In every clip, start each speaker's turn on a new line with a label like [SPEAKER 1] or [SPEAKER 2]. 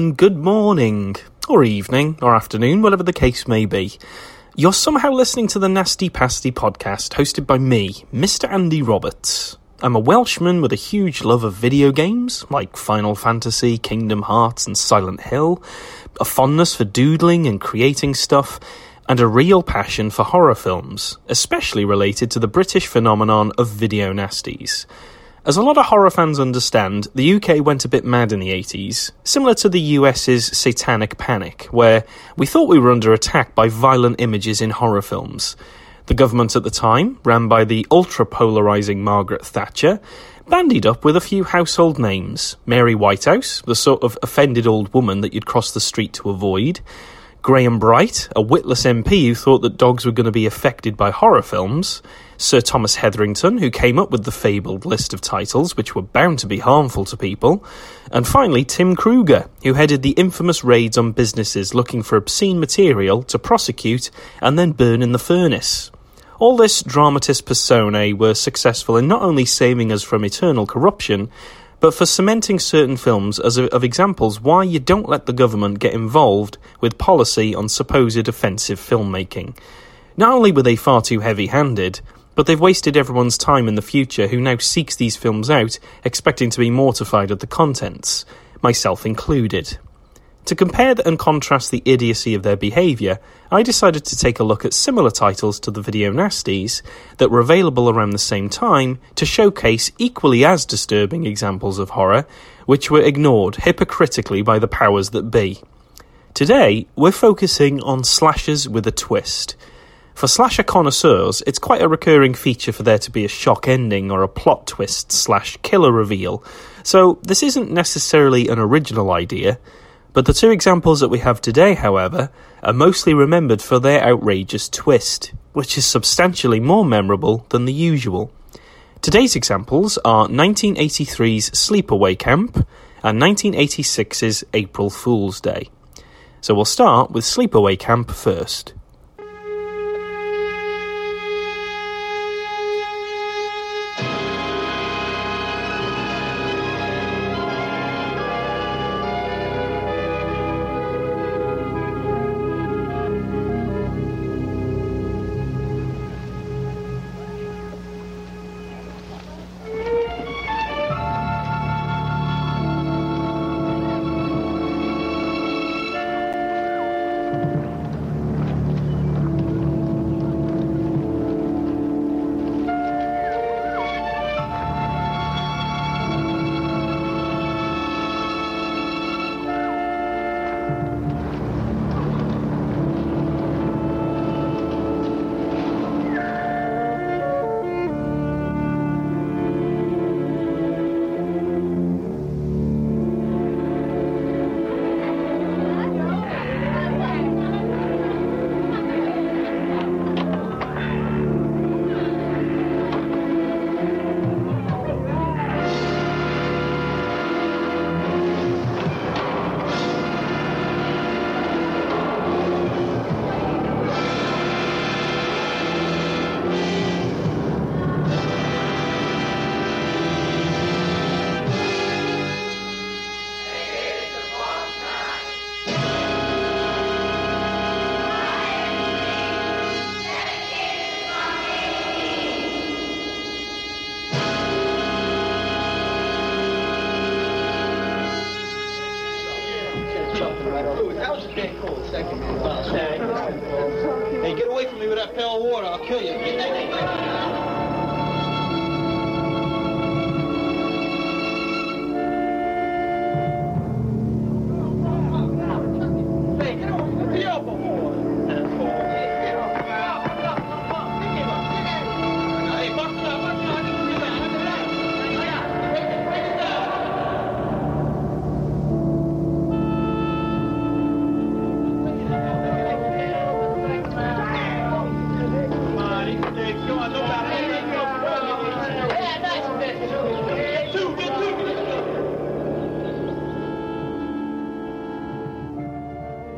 [SPEAKER 1] And good morning, or evening, or afternoon, whatever the case may be. You're somehow listening to the Nasty Pasty podcast hosted by me, Mr. Andy Roberts. I'm a Welshman with a huge love of video games, like Final Fantasy, Kingdom Hearts, and Silent Hill, a fondness for doodling and creating stuff, and a real passion for horror films, especially related to the British phenomenon of video nasties. As a lot of horror fans understand, the UK went a bit mad in the 80s, similar to the US's Satanic Panic, where we thought we were under attack by violent images in horror films. The government at the time, ran by the ultra polarising Margaret Thatcher, bandied up with a few household names Mary Whitehouse, the sort of offended old woman that you'd cross the street to avoid, Graham Bright, a witless MP who thought that dogs were going to be affected by horror films, Sir Thomas Hetherington, who came up with the fabled list of titles which were bound to be harmful to people, and finally Tim Kruger, who headed the infamous raids on businesses looking for obscene material to prosecute and then burn in the furnace. All this dramatis personae were successful in not only saving us from eternal corruption, but for cementing certain films as a, of examples why you don't let the government get involved with policy on supposed offensive filmmaking. Not only were they far too heavy handed, but they've wasted everyone's time in the future who now seeks these films out, expecting to be mortified at the contents, myself included. To compare and contrast the idiocy of their behaviour, I decided to take a look at similar titles to the video nasties that were available around the same time to showcase equally as disturbing examples of horror, which were ignored hypocritically by the powers that be. Today, we're focusing on slashers with a twist. For slasher connoisseurs, it's quite a recurring feature for there to be a shock ending or a plot twist slash killer reveal, so this isn't necessarily an original idea. But the two examples that we have today, however, are mostly remembered for their outrageous twist, which is substantially more memorable than the usual. Today's examples are 1983's Sleepaway Camp and 1986's April Fool's Day. So we'll start with Sleepaway Camp first.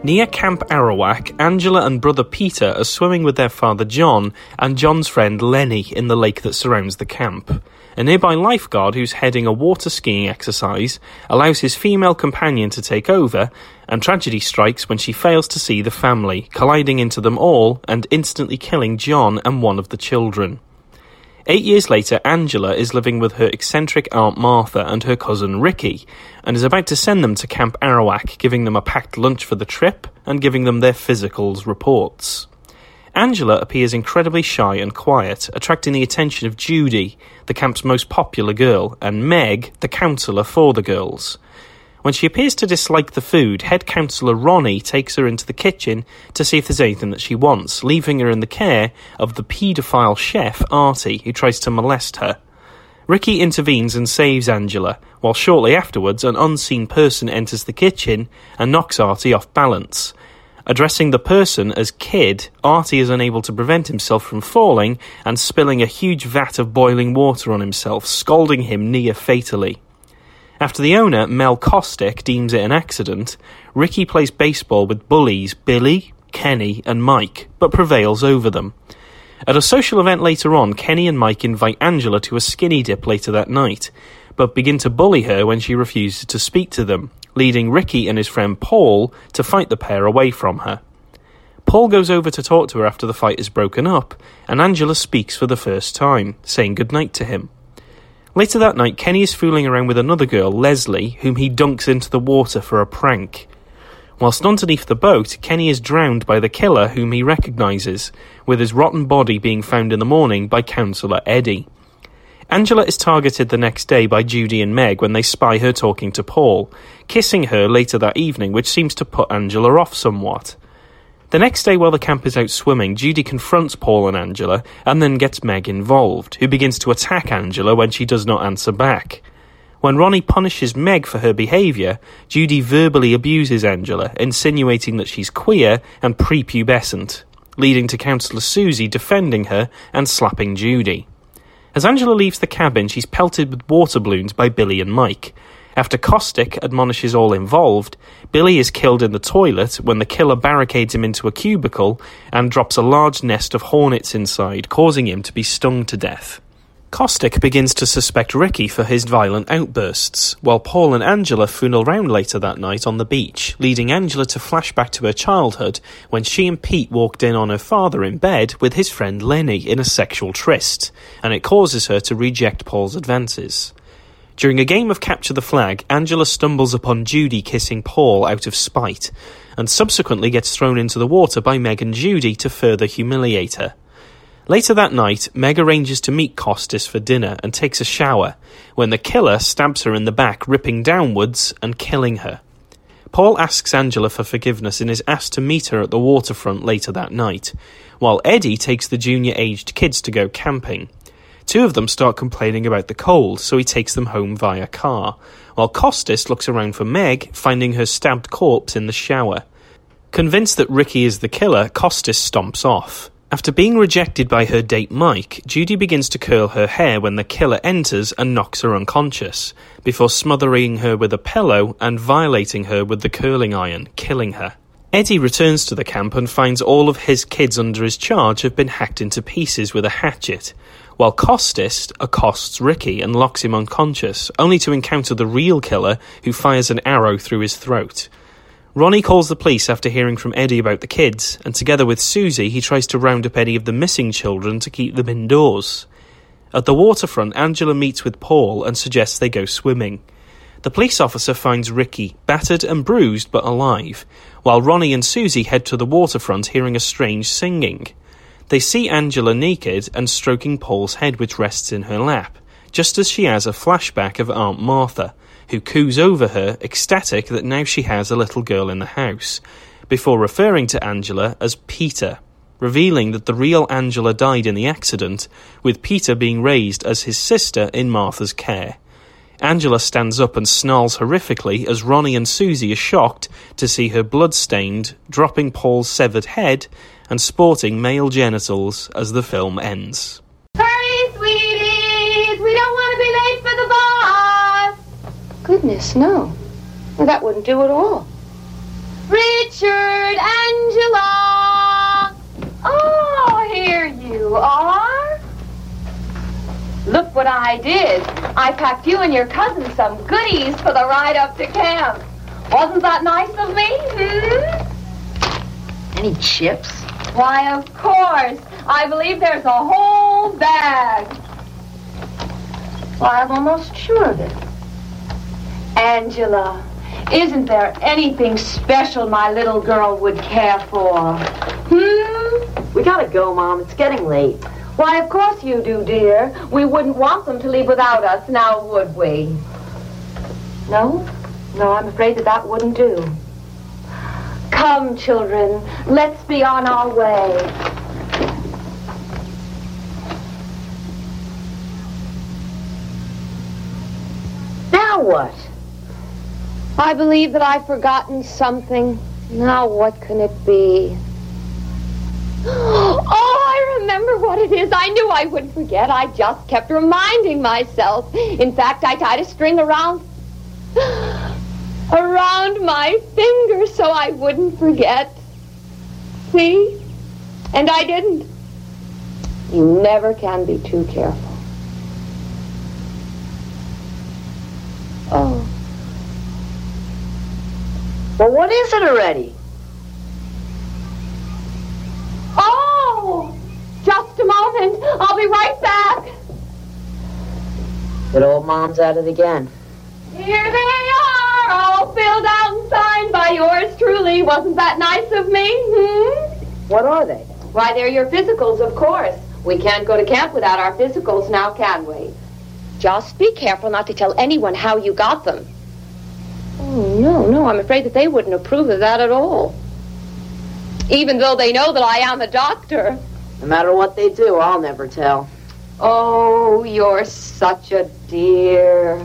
[SPEAKER 1] Near Camp Arawak, Angela and brother Peter are swimming with their father John and John's friend Lenny in the lake that surrounds the camp. A nearby lifeguard who's heading a water skiing exercise allows his female companion to take over, and tragedy strikes when she fails to see the family, colliding into them all and instantly killing John and one of the children. Eight years later, Angela is living with her eccentric Aunt Martha and her cousin Ricky, and is about to send them to Camp Arawak, giving them a packed lunch for the trip and giving them their physicals reports. Angela appears incredibly shy and quiet, attracting the attention of Judy, the camp's most popular girl, and Meg, the counsellor for the girls. When she appears to dislike the food, head counsellor Ronnie takes her into the kitchen to see if there's anything that she wants, leaving her in the care of the paedophile chef Artie, who tries to molest her. Ricky intervenes and saves Angela, while shortly afterwards an unseen person enters the kitchen and knocks Artie off balance. Addressing the person as Kid, Artie is unable to prevent himself from falling and spilling a huge vat of boiling water on himself, scalding him near fatally. After the owner, Mel Kostic, deems it an accident, Ricky plays baseball with bullies Billy, Kenny, and Mike, but prevails over them. At a social event later on, Kenny and Mike invite Angela to a skinny dip later that night, but begin to bully her when she refuses to speak to them, leading Ricky and his friend Paul to fight the pair away from her. Paul goes over to talk to her after the fight is broken up, and Angela speaks for the first time, saying goodnight to him. Later that night, Kenny is fooling around with another girl, Leslie, whom he dunks into the water for a prank. Whilst underneath the boat, Kenny is drowned by the killer whom he recognises, with his rotten body being found in the morning by Councillor Eddie. Angela is targeted the next day by Judy and Meg when they spy her talking to Paul, kissing her later that evening, which seems to put Angela off somewhat. The next day, while the camp is out swimming, Judy confronts Paul and Angela and then gets Meg involved, who begins to attack Angela when she does not answer back. When Ronnie punishes Meg for her behaviour, Judy verbally abuses Angela, insinuating that she's queer and prepubescent, leading to Counsellor Susie defending her and slapping Judy. As Angela leaves the cabin, she's pelted with water balloons by Billy and Mike, after Kostic admonishes all involved, Billy is killed in the toilet when the killer barricades him into a cubicle and drops a large nest of hornets inside, causing him to be stung to death. Kostic begins to suspect Ricky for his violent outbursts, while Paul and Angela fool around later that night on the beach, leading Angela to flash back to her childhood when she and Pete walked in on her father in bed with his friend Lenny in a sexual tryst, and it causes her to reject Paul's advances. During a game of Capture the Flag, Angela stumbles upon Judy kissing Paul out of spite, and subsequently gets thrown into the water by Meg and Judy to further humiliate her. Later that night, Meg arranges to meet Costis for dinner and takes a shower, when the killer stabs her in the back, ripping downwards and killing her. Paul asks Angela for forgiveness and is asked to meet her at the waterfront later that night, while Eddie takes the junior aged kids to go camping. Two of them start complaining about the cold, so he takes them home via car, while Costis looks around for Meg, finding her stabbed corpse in the shower. Convinced that Ricky is the killer, Costis stomps off. After being rejected by her date Mike, Judy begins to curl her hair when the killer enters and knocks her unconscious, before smothering her with a pillow and violating her with the curling iron, killing her. Eddie returns to the camp and finds all of his kids under his charge have been hacked into pieces with a hatchet, while Costis accosts Ricky and locks him unconscious, only to encounter the real killer who fires an arrow through his throat. Ronnie calls the police after hearing from Eddie about the kids, and together with Susie, he tries to round up any of the missing children to keep them indoors. At the waterfront, Angela meets with Paul and suggests they go swimming. The police officer finds Ricky, battered and bruised but alive, while Ronnie and Susie head to the waterfront hearing a strange singing. They see Angela naked and stroking Paul's head, which rests in her lap, just as she has a flashback of Aunt Martha, who coos over her, ecstatic that now she has a little girl in the house, before referring to Angela as Peter, revealing that the real Angela died in the accident, with Peter being raised as his sister in Martha's care. Angela stands up and snarls horrifically as Ronnie and Susie are shocked to see her blood-stained, dropping Paul's severed head and sporting male genitals as the film ends.
[SPEAKER 2] Hurry, sweeties! We don't want to be late for the bus!
[SPEAKER 3] Goodness, no. Well, that wouldn't do at all.
[SPEAKER 2] Richard, Angela! Oh, here you are. Look what what I did? I packed you and your cousin some goodies for the ride up to camp. Wasn't that nice of me? Hmm?
[SPEAKER 4] Any chips?
[SPEAKER 2] Why, of course. I believe there's a whole bag. Why, I'm almost sure of it. Angela, isn't there anything special my little girl would care for? Hmm?
[SPEAKER 4] We gotta go, Mom. It's getting late.
[SPEAKER 2] Why, of course you do, dear. We wouldn't want them to leave without us, now would we? No? No, I'm afraid that that wouldn't do. Come, children, let's be on our way.
[SPEAKER 4] Now what?
[SPEAKER 3] I believe that I've forgotten something. Now what can it be?
[SPEAKER 2] Oh, I remember what it is. I knew I wouldn't forget. I just kept reminding myself. In fact, I tied a string around around my finger so I wouldn't forget. See? And I didn't.
[SPEAKER 3] You never can be too careful.
[SPEAKER 4] Oh. Well, what is it already?
[SPEAKER 2] Oh! Just a moment. I'll be right back.
[SPEAKER 4] Good old Mom's at it again.
[SPEAKER 2] Here they are, all filled out and signed by yours truly. Wasn't that nice of me? Hmm?
[SPEAKER 4] What are they?
[SPEAKER 2] Why, they're your physicals, of course. We can't go to camp without our physicals now, can we? Just be careful not to tell anyone how you got them. Oh, no, no, I'm afraid that they wouldn't approve of that at all. Even though they know that I am a doctor.
[SPEAKER 4] No matter what they do, I'll never tell.
[SPEAKER 2] Oh, you're such a dear.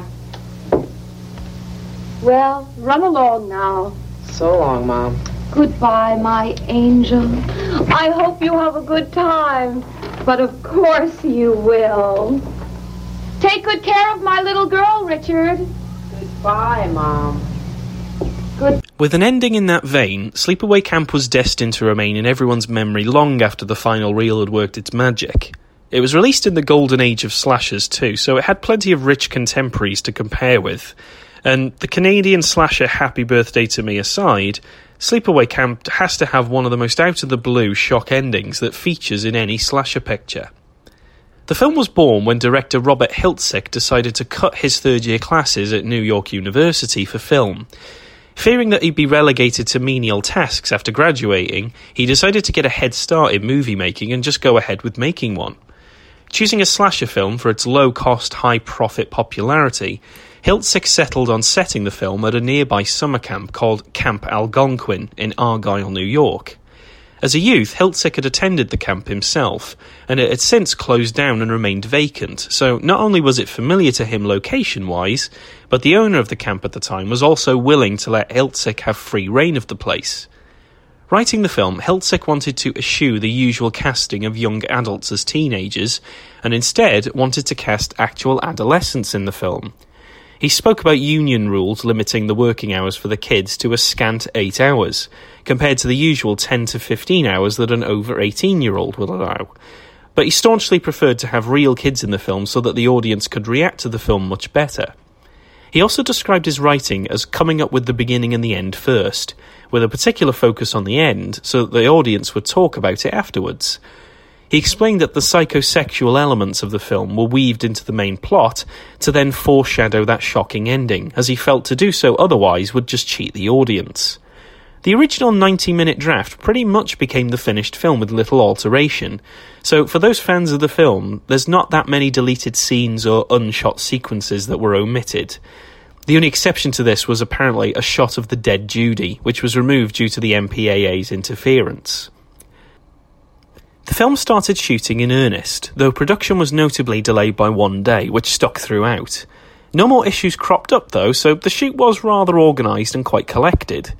[SPEAKER 2] Well, run along now.
[SPEAKER 4] So long, Mom.
[SPEAKER 2] Goodbye, my angel. I hope you have a good time. But of course you will. Take good care of my little girl, Richard.
[SPEAKER 4] Goodbye, Mom. Good.
[SPEAKER 1] With an ending in that vein, Sleepaway Camp was destined to remain in everyone's memory long after the final reel had worked its magic. It was released in the golden age of slashers too, so it had plenty of rich contemporaries to compare with. And the Canadian slasher Happy Birthday to Me aside, Sleepaway Camp has to have one of the most out of the blue shock endings that features in any slasher picture. The film was born when director Robert Hiltzik decided to cut his third year classes at New York University for film. Fearing that he'd be relegated to menial tasks after graduating, he decided to get a head start in movie making and just go ahead with making one. Choosing a slasher film for its low cost, high profit popularity, Hiltzik settled on setting the film at a nearby summer camp called Camp Algonquin in Argyle, New York. As a youth, Hiltzik had attended the camp himself, and it had since closed down and remained vacant, so not only was it familiar to him location wise, but the owner of the camp at the time was also willing to let Hiltzik have free reign of the place. Writing the film, Hiltzik wanted to eschew the usual casting of young adults as teenagers, and instead wanted to cast actual adolescents in the film. He spoke about union rules limiting the working hours for the kids to a scant 8 hours, compared to the usual 10 to 15 hours that an over 18 year old will allow. But he staunchly preferred to have real kids in the film so that the audience could react to the film much better. He also described his writing as coming up with the beginning and the end first, with a particular focus on the end so that the audience would talk about it afterwards. He explained that the psychosexual elements of the film were weaved into the main plot to then foreshadow that shocking ending, as he felt to do so otherwise would just cheat the audience. The original 90 minute draft pretty much became the finished film with little alteration, so for those fans of the film, there's not that many deleted scenes or unshot sequences that were omitted. The only exception to this was apparently a shot of the dead Judy, which was removed due to the MPAA's interference. The film started shooting in earnest, though production was notably delayed by one day, which stuck throughout. No more issues cropped up though, so the shoot was rather organised and quite collected.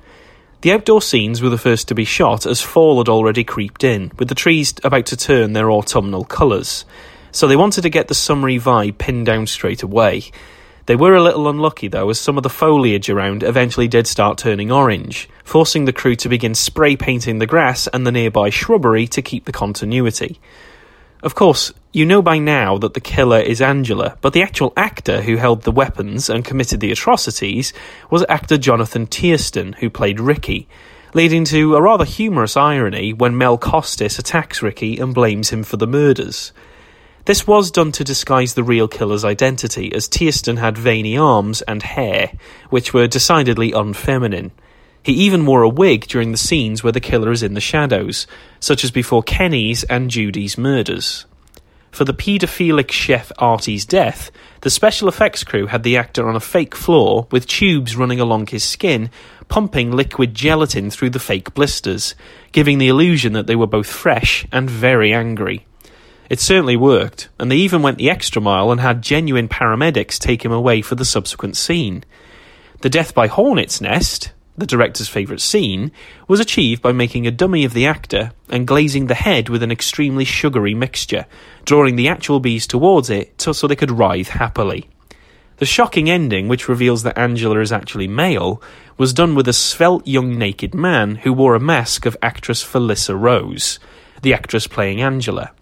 [SPEAKER 1] The outdoor scenes were the first to be shot as fall had already creeped in, with the trees about to turn their autumnal colours. So they wanted to get the summery vibe pinned down straight away. They were a little unlucky though, as some of the foliage around eventually did start turning orange, forcing the crew to begin spray painting the grass and the nearby shrubbery to keep the continuity. Of course, You know by now that the killer is Angela, but the actual actor who held the weapons and committed the atrocities was actor Jonathan Tiersten, who played Ricky, leading to a rather humorous irony when Mel Costis attacks Ricky and blames him for the murders. This was done to disguise the real killer's identity, as Tiersten had veiny arms and hair, which were decidedly unfeminine. He even wore a wig during the scenes where the killer is in the shadows, such as before Kenny's and Judy's murders. For the paedophilic chef Artie's death, the special effects crew had the actor on a fake floor with tubes running along his skin, pumping liquid gelatin through the fake blisters, giving the illusion that they were both fresh and very angry. It certainly worked, and they even went the extra mile and had genuine paramedics take him away for the subsequent scene. The death by hornet's nest, the director's favourite scene, was achieved by making a dummy of the actor and glazing the head with an extremely sugary mixture, drawing the actual bees towards it so they could writhe happily. The shocking ending, which reveals that Angela is actually male, was done with a svelte young naked man who wore a mask of actress Felissa Rose, the actress playing Angela.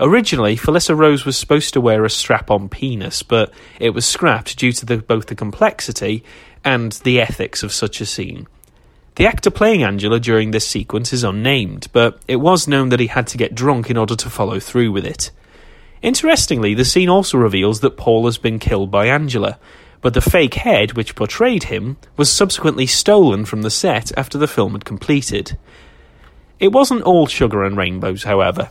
[SPEAKER 1] Originally, Felissa Rose was supposed to wear a strap on penis, but it was scrapped due to the, both the complexity and the ethics of such a scene. The actor playing Angela during this sequence is unnamed, but it was known that he had to get drunk in order to follow through with it. Interestingly, the scene also reveals that Paul has been killed by Angela, but the fake head which portrayed him was subsequently stolen from the set after the film had completed. It wasn't all sugar and rainbows, however.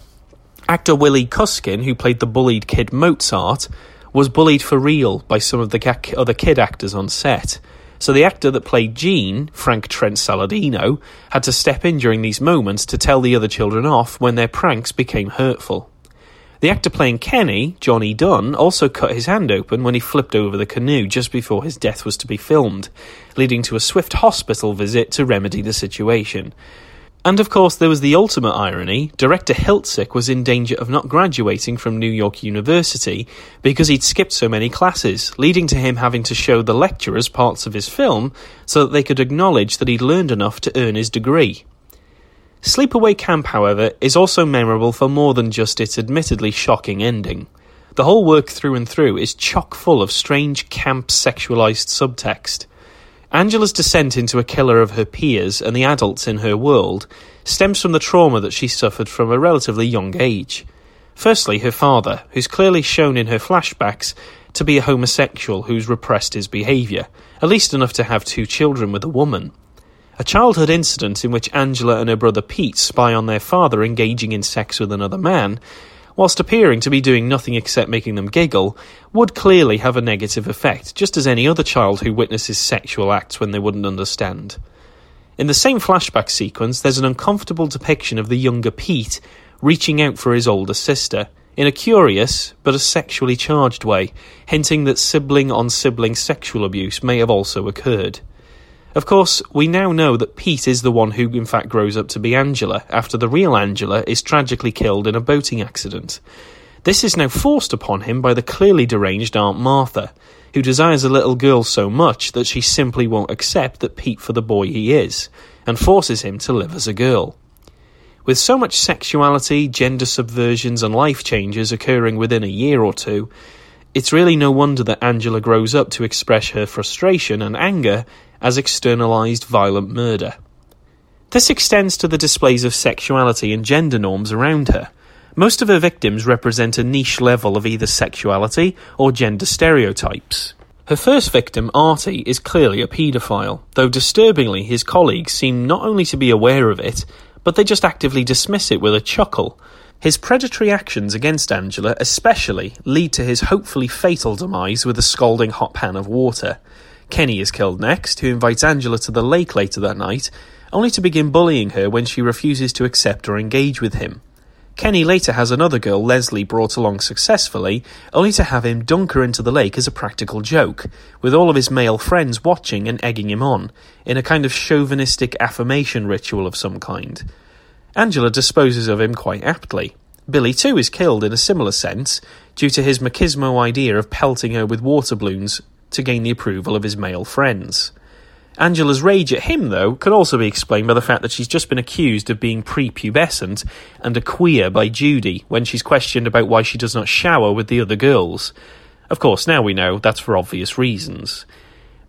[SPEAKER 1] Actor Willy Kuskin, who played the bullied kid Mozart, was bullied for real by some of the other kid actors on set. So the actor that played Gene, Frank Trent Saladino, had to step in during these moments to tell the other children off when their pranks became hurtful. The actor playing Kenny, Johnny Dunn, also cut his hand open when he flipped over the canoe just before his death was to be filmed, leading to a swift hospital visit to remedy the situation. And of course, there was the ultimate irony. Director Hiltzik was in danger of not graduating from New York University because he'd skipped so many classes, leading to him having to show the lecturers parts of his film so that they could acknowledge that he'd learned enough to earn his degree. Sleepaway Camp, however, is also memorable for more than just its admittedly shocking ending. The whole work through and through is chock full of strange camp sexualized subtext. Angela's descent into a killer of her peers and the adults in her world stems from the trauma that she suffered from a relatively young age. Firstly, her father, who's clearly shown in her flashbacks to be a homosexual who's repressed his behaviour, at least enough to have two children with a woman. A childhood incident in which Angela and her brother Pete spy on their father engaging in sex with another man whilst appearing to be doing nothing except making them giggle, would clearly have a negative effect, just as any other child who witnesses sexual acts when they wouldn't understand. In the same flashback sequence, there's an uncomfortable depiction of the younger Pete reaching out for his older sister, in a curious but a sexually charged way, hinting that sibling on sibling sexual abuse may have also occurred. Of course, we now know that Pete is the one who in fact grows up to be Angela, after the real Angela is tragically killed in a boating accident. This is now forced upon him by the clearly deranged Aunt Martha, who desires a little girl so much that she simply won't accept that Pete for the boy he is, and forces him to live as a girl. With so much sexuality, gender subversions, and life changes occurring within a year or two, it's really no wonder that Angela grows up to express her frustration and anger as externalized violent murder. This extends to the displays of sexuality and gender norms around her. Most of her victims represent a niche level of either sexuality or gender stereotypes. Her first victim, Artie, is clearly a paedophile, though disturbingly his colleagues seem not only to be aware of it, but they just actively dismiss it with a chuckle. His predatory actions against Angela especially lead to his hopefully fatal demise with a scalding hot pan of water. Kenny is killed next, who invites Angela to the lake later that night, only to begin bullying her when she refuses to accept or engage with him. Kenny later has another girl, Leslie, brought along successfully, only to have him dunk her into the lake as a practical joke, with all of his male friends watching and egging him on, in a kind of chauvinistic affirmation ritual of some kind. Angela disposes of him quite aptly. Billy, too, is killed in a similar sense, due to his machismo idea of pelting her with water balloons to gain the approval of his male friends. Angela's rage at him, though, could also be explained by the fact that she's just been accused of being prepubescent and a queer by Judy when she's questioned about why she does not shower with the other girls. Of course, now we know that's for obvious reasons.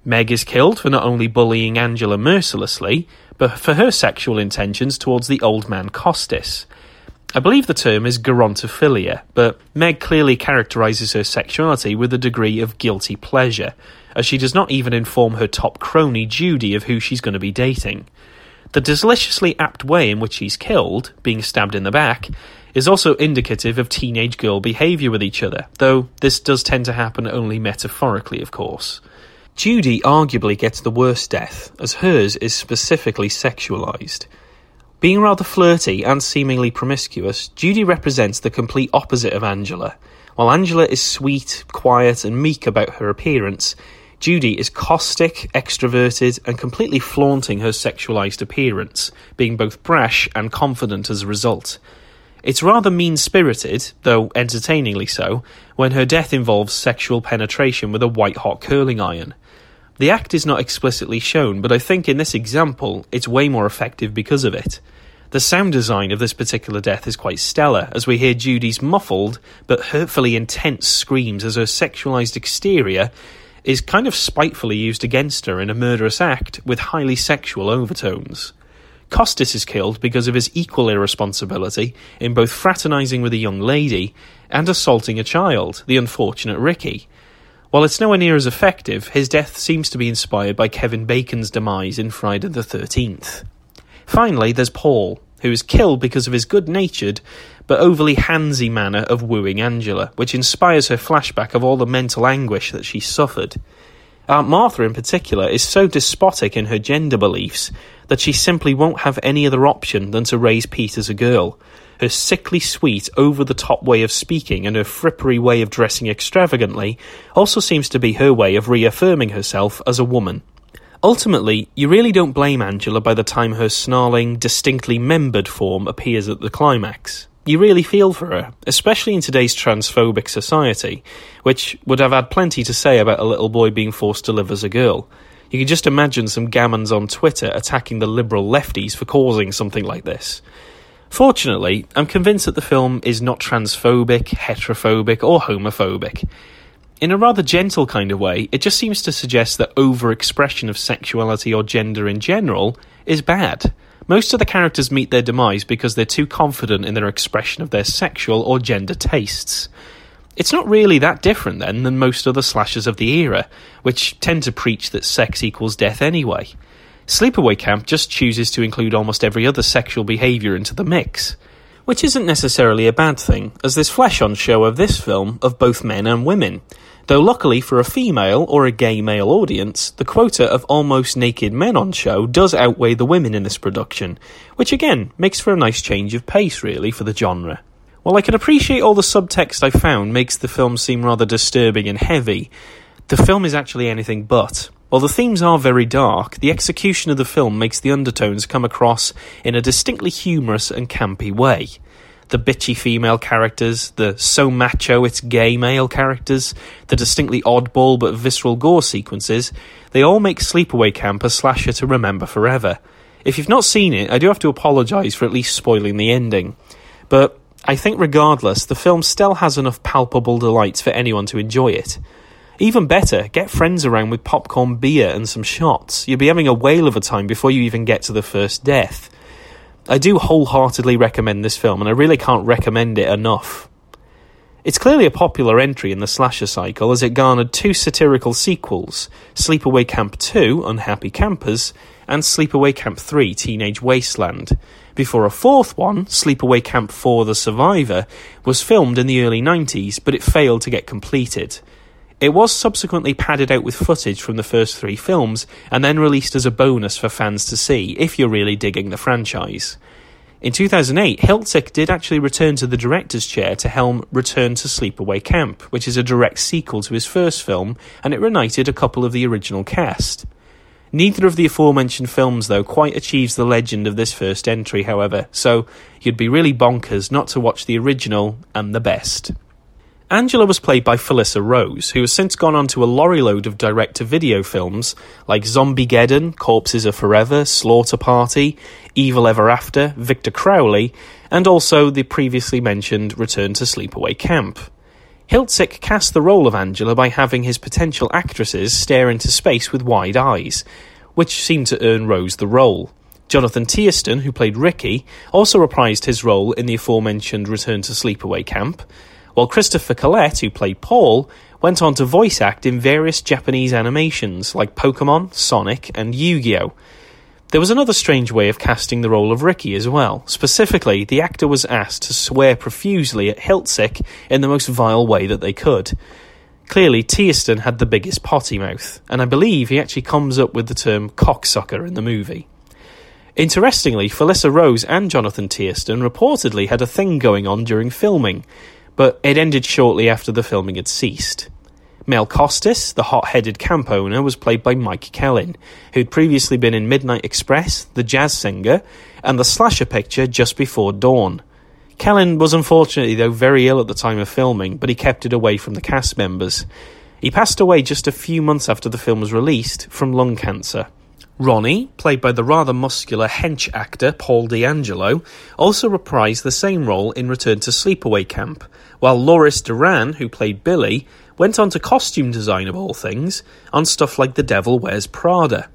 [SPEAKER 1] Meg is killed for not only bullying Angela mercilessly, but for her sexual intentions towards the old man Costis. I believe the term is gerontophilia, but Meg clearly characterises her sexuality with a degree of guilty pleasure, as she does not even inform her top crony Judy of who she's going to be dating. The deliciously apt way in which he's killed, being stabbed in the back, is also indicative of teenage girl behaviour with each other, though this does tend to happen only metaphorically, of course. Judy arguably gets the worst death, as hers is specifically sexualised. Being rather flirty and seemingly promiscuous, Judy represents the complete opposite of Angela. While Angela is sweet, quiet, and meek about her appearance, Judy is caustic, extroverted, and completely flaunting her sexualized appearance, being both brash and confident as a result. It's rather mean spirited, though entertainingly so, when her death involves sexual penetration with a white hot curling iron. The act is not explicitly shown, but I think in this example it's way more effective because of it. The sound design of this particular death is quite stellar, as we hear Judy's muffled but hurtfully intense screams as her sexualized exterior is kind of spitefully used against her in a murderous act with highly sexual overtones. Costis is killed because of his equal irresponsibility in both fraternising with a young lady and assaulting a child, the unfortunate Ricky. While it's nowhere near as effective, his death seems to be inspired by Kevin Bacon's demise in Friday the 13th. Finally, there's Paul, who is killed because of his good natured but overly handsy manner of wooing Angela, which inspires her flashback of all the mental anguish that she suffered. Aunt Martha, in particular, is so despotic in her gender beliefs that she simply won't have any other option than to raise Pete as a girl. Her sickly sweet, over the top way of speaking and her frippery way of dressing extravagantly also seems to be her way of reaffirming herself as a woman. Ultimately, you really don't blame Angela by the time her snarling, distinctly membered form appears at the climax. You really feel for her, especially in today's transphobic society, which would have had plenty to say about a little boy being forced to live as a girl. You can just imagine some gammons on Twitter attacking the liberal lefties for causing something like this. Fortunately, I'm convinced that the film is not transphobic, heterophobic, or homophobic. In a rather gentle kind of way, it just seems to suggest that overexpression of sexuality or gender in general is bad. Most of the characters meet their demise because they're too confident in their expression of their sexual or gender tastes. It's not really that different then than most other slashers of the era, which tend to preach that sex equals death anyway. Sleepaway Camp just chooses to include almost every other sexual behaviour into the mix. Which isn't necessarily a bad thing, as there's flesh on show of this film of both men and women. Though luckily for a female or a gay male audience, the quota of almost naked men on show does outweigh the women in this production, which again makes for a nice change of pace really for the genre. While I can appreciate all the subtext I found makes the film seem rather disturbing and heavy, the film is actually anything but. While the themes are very dark, the execution of the film makes the undertones come across in a distinctly humorous and campy way. The bitchy female characters, the so macho it's gay male characters, the distinctly oddball but visceral gore sequences, they all make Sleepaway Camp a slasher to remember forever. If you've not seen it, I do have to apologise for at least spoiling the ending. But I think regardless, the film still has enough palpable delights for anyone to enjoy it. Even better, get friends around with popcorn, beer, and some shots. You'll be having a whale of a time before you even get to the first death. I do wholeheartedly recommend this film, and I really can't recommend it enough. It's clearly a popular entry in the slasher cycle as it garnered two satirical sequels Sleepaway Camp 2, Unhappy Campers, and Sleepaway Camp 3, Teenage Wasteland, before a fourth one, Sleepaway Camp 4 The Survivor, was filmed in the early 90s, but it failed to get completed. It was subsequently padded out with footage from the first three films and then released as a bonus for fans to see if you're really digging the franchise. In 2008, Hiltzik did actually return to the director's chair to helm Return to Sleepaway Camp, which is a direct sequel to his first film, and it reunited a couple of the original cast. Neither of the aforementioned films, though, quite achieves the legend of this first entry, however, so you'd be really bonkers not to watch the original and the best. Angela was played by Felissa Rose, who has since gone on to a lorry load of direct to video films like Zombiegeddon, Corpses Are Forever, Slaughter Party, Evil Ever After, Victor Crowley, and also the previously mentioned Return to Sleepaway Camp. Hiltzik cast the role of Angela by having his potential actresses stare into space with wide eyes, which seemed to earn Rose the role. Jonathan Tiersten, who played Ricky, also reprised his role in the aforementioned Return to Sleepaway Camp, while Christopher Collet, who played Paul, went on to voice act in various Japanese animations like Pokemon, Sonic, and Yu Gi Oh! There was another strange way of casting the role of Ricky as well. Specifically, the actor was asked to swear profusely at Hiltzik in the most vile way that they could. Clearly, Tiersten had the biggest potty mouth, and I believe he actually comes up with the term cocksucker in the movie. Interestingly, Felissa Rose and Jonathan Tiersten reportedly had a thing going on during filming, but it ended shortly after the filming had ceased. Mel Costis, the hot headed camp owner, was played by Mike Kellin, who'd previously been in Midnight Express, The Jazz Singer, and the slasher picture Just Before Dawn. Kellin was unfortunately, though, very ill at the time of filming, but he kept it away from the cast members. He passed away just a few months after the film was released from lung cancer. Ronnie, played by the rather muscular hench actor Paul DeAngelo, also reprised the same role in Return to Sleepaway Camp, while Loris Duran, who played Billy, went on to costume design of all things on stuff like The Devil Wears Prada.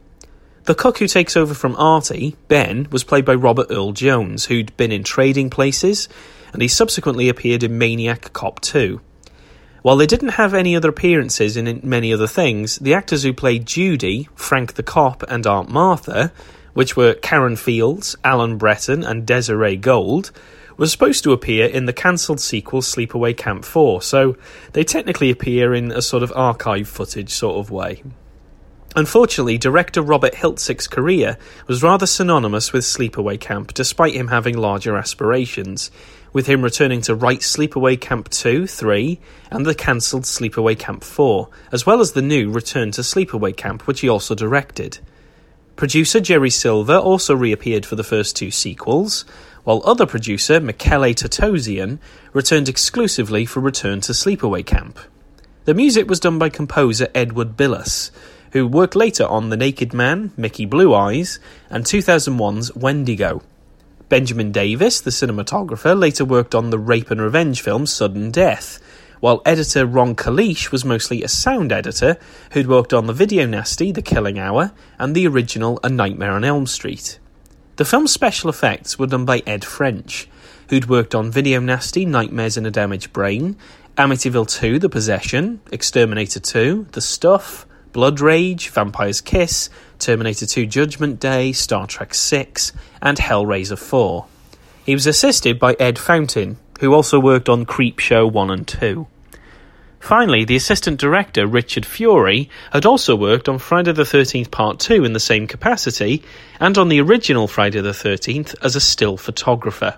[SPEAKER 1] The cook who takes over from Artie, Ben, was played by Robert Earl Jones, who'd been in Trading Places, and he subsequently appeared in Maniac Cop 2. While they didn't have any other appearances in many other things, the actors who played Judy, Frank the Cop, and Aunt Martha, which were Karen Fields, Alan Bretton, and Desiree Gould, were supposed to appear in the cancelled sequel Sleepaway Camp 4, so they technically appear in a sort of archive footage sort of way. Unfortunately, director Robert Hiltzik's career was rather synonymous with Sleepaway Camp, despite him having larger aspirations, with him returning to write Sleepaway Camp 2, 3, and the cancelled Sleepaway Camp 4, as well as the new Return to Sleepaway Camp, which he also directed. Producer Jerry Silva also reappeared for the first two sequels, while other producer Michele Tatosian returned exclusively for Return to Sleepaway Camp. The music was done by composer Edward Bilous, who worked later on The Naked Man, Mickey Blue Eyes, and 2001's Wendigo. Benjamin Davis, the cinematographer, later worked on the rape and revenge film Sudden Death, while editor Ron Kalish was mostly a sound editor who'd worked on the video nasty The Killing Hour and the original A Nightmare on Elm Street. The film's special effects were done by Ed French, who'd worked on Video Nasty Nightmares in a Damaged Brain, Amityville 2 The Possession, Exterminator 2, The Stuff, Blood Rage, Vampire's Kiss, Terminator 2 Judgment Day, Star Trek 6, and Hellraiser 4. He was assisted by Ed Fountain, who also worked on Creepshow 1 and 2. Finally, the assistant director, Richard Fury, had also worked on Friday the 13th Part 2 in the same capacity, and on the original Friday the 13th as a still photographer.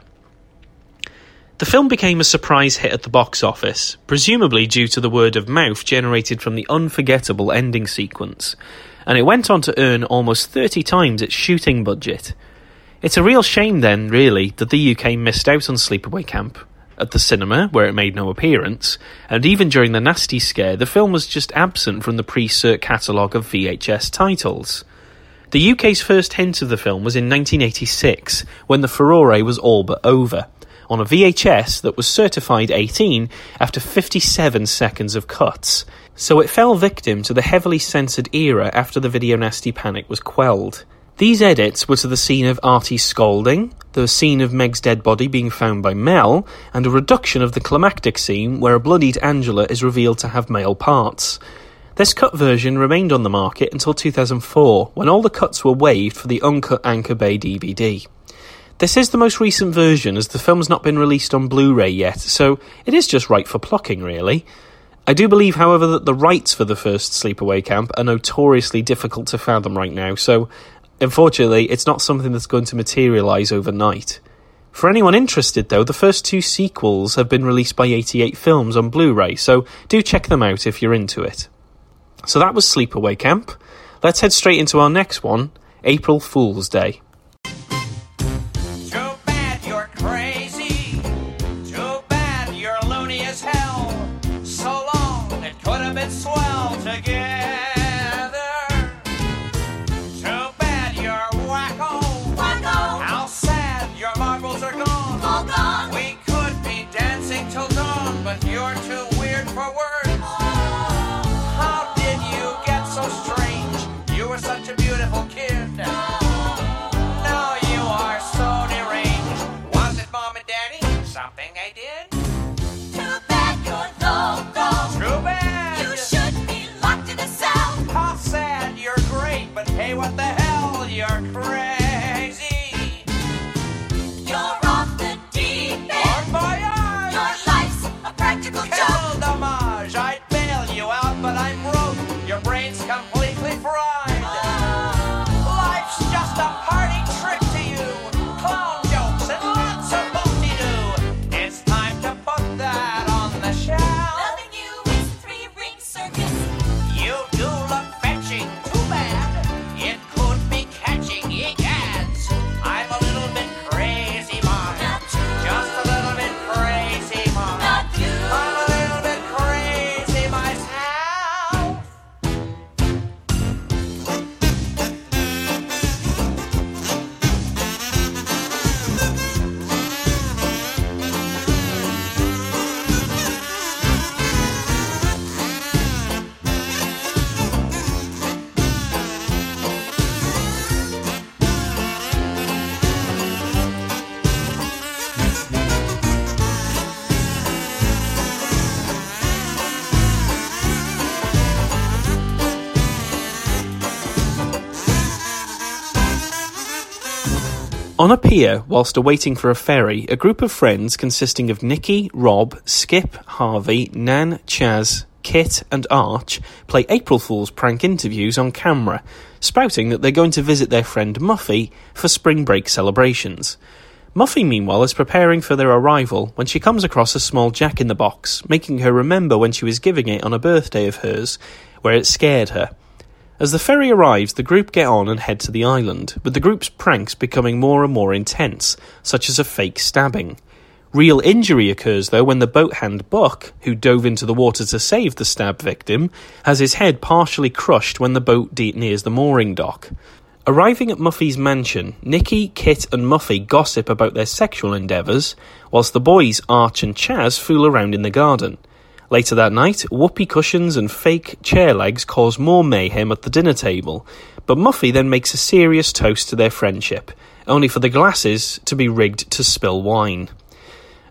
[SPEAKER 1] The film became a surprise hit at the box office, presumably due to the word of mouth generated from the unforgettable ending sequence, and it went on to earn almost 30 times its shooting budget. It's a real shame then, really, that the UK missed out on Sleepaway Camp. At the cinema, where it made no appearance, and even during the Nasty Scare, the film was just absent from the pre cert catalogue of VHS titles. The UK's first hint of the film was in 1986, when the furore was all but over, on a VHS that was certified 18 after 57 seconds of cuts, so it fell victim to the heavily censored era after the video nasty panic was quelled. These edits were to the scene of Artie scolding, the scene of Meg's dead body being found by Mel, and a reduction of the climactic scene where a bloodied Angela is revealed to have male parts. This cut version remained on the market until 2004, when all the cuts were waived for the uncut Anchor Bay DVD. This is the most recent version, as the film's not been released on Blu ray yet, so it is just right for plucking, really. I do believe, however, that the rights for the first Sleepaway Camp are notoriously difficult to fathom right now, so unfortunately, it's not something that's going to materialise overnight. For anyone interested, though, the first two sequels have been released by 88 Films on Blu ray, so do check them out if you're into it. So that was Sleepaway Camp. Let's head straight into our next one April Fool's Day.
[SPEAKER 5] What the hell? On a
[SPEAKER 1] pier, whilst awaiting for a ferry, a group of friends consisting of Nikki, Rob, Skip, Harvey, Nan, Chaz, Kit, and Arch play April Fool's prank interviews on camera, spouting that they're going to visit their friend Muffy for spring break celebrations. Muffy, meanwhile, is preparing for their arrival when she comes across a small jack in the box, making her remember when she was giving it on a birthday of hers, where it scared her. As the ferry arrives, the group get on and head to the island, with the group's pranks becoming more and more intense, such as a fake stabbing. Real injury occurs, though, when the boat hand Buck, who dove into the water to save the stab victim, has his head partially crushed when the boat de- nears the mooring dock. Arriving at Muffy's mansion, Nikki, Kit, and Muffy gossip about their sexual endeavours, whilst the boys Arch and Chaz fool around in the garden. Later that night, whoopee cushions and fake chair legs cause more mayhem at the dinner table, but Muffy then makes a serious toast to their friendship, only for the glasses to be rigged to spill wine.